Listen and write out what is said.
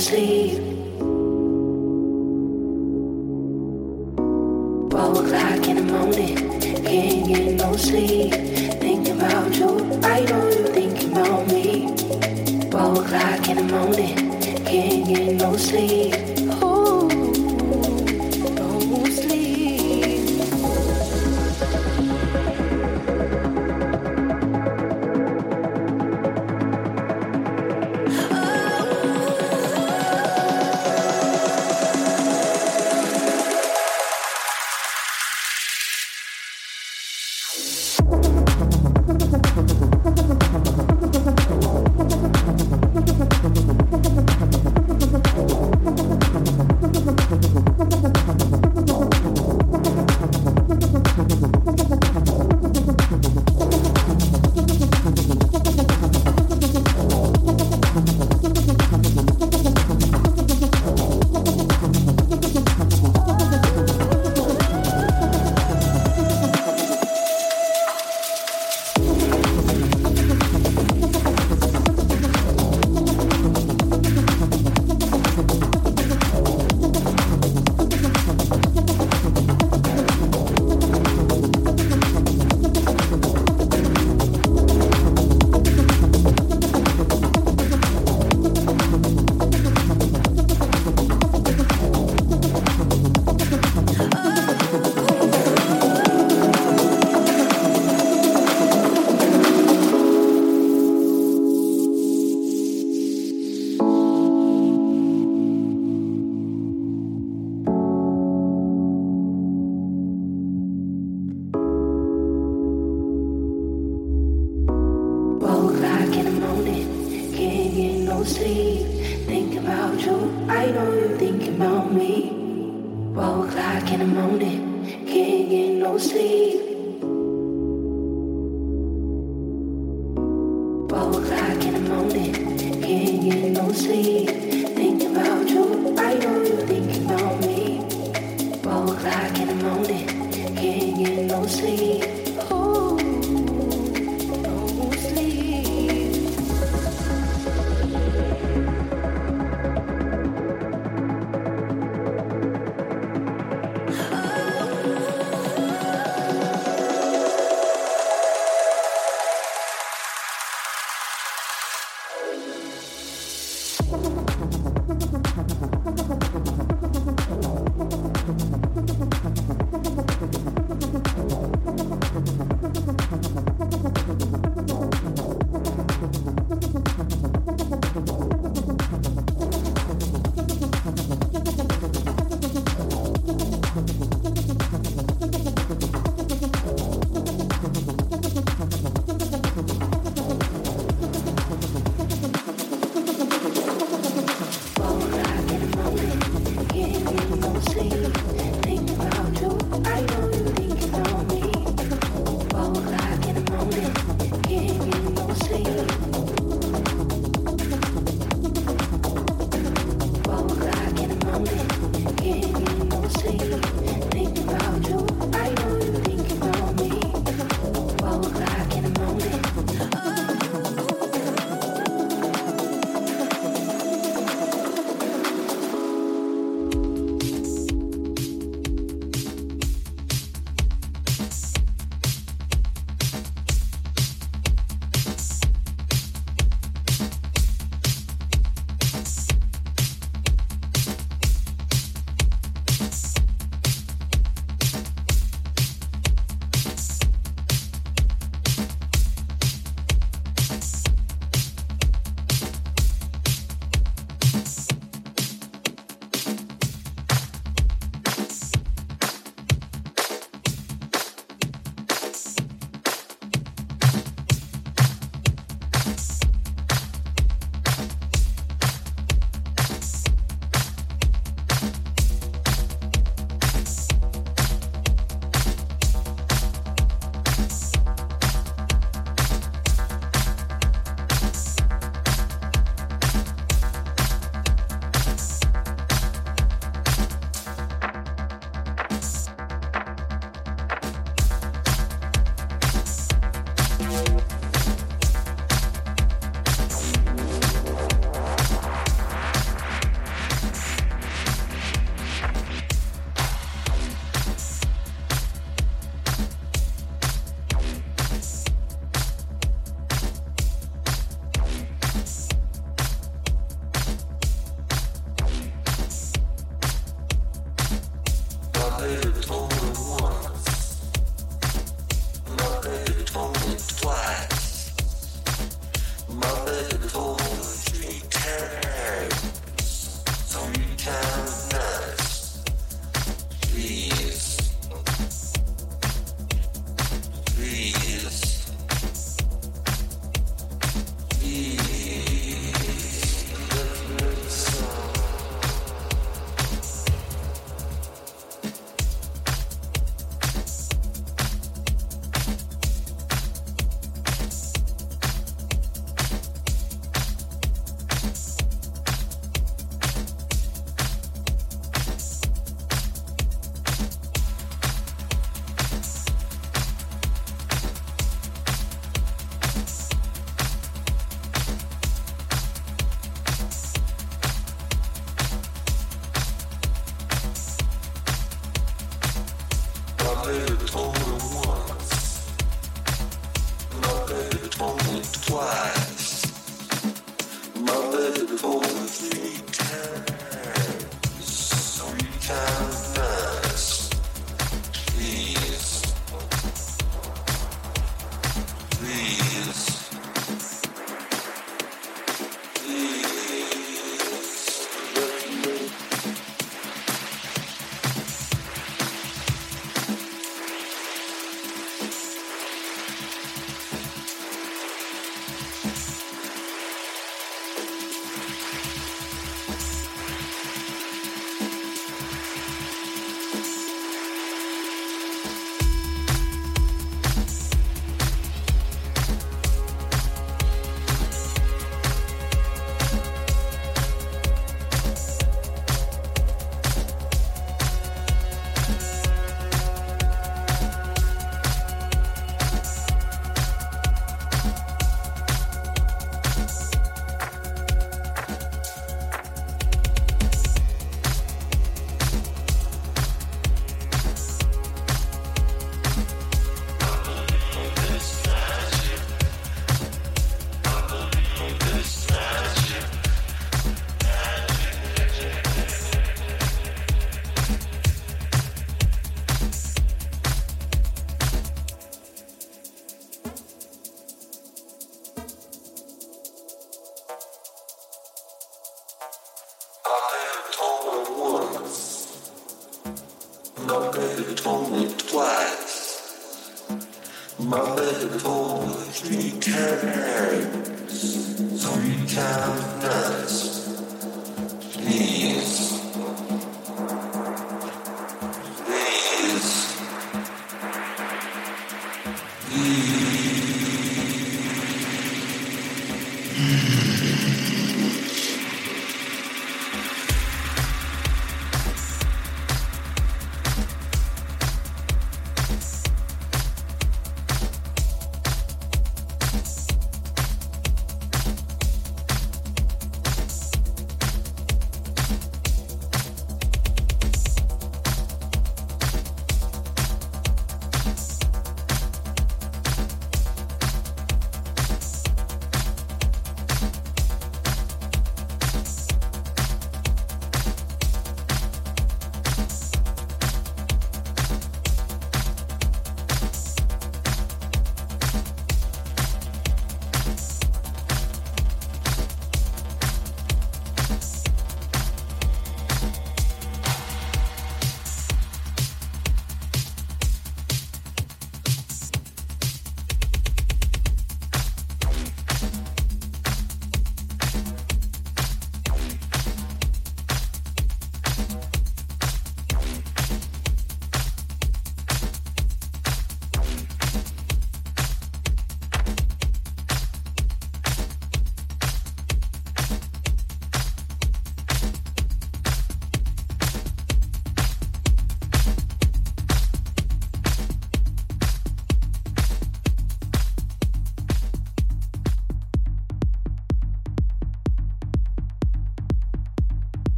sleep.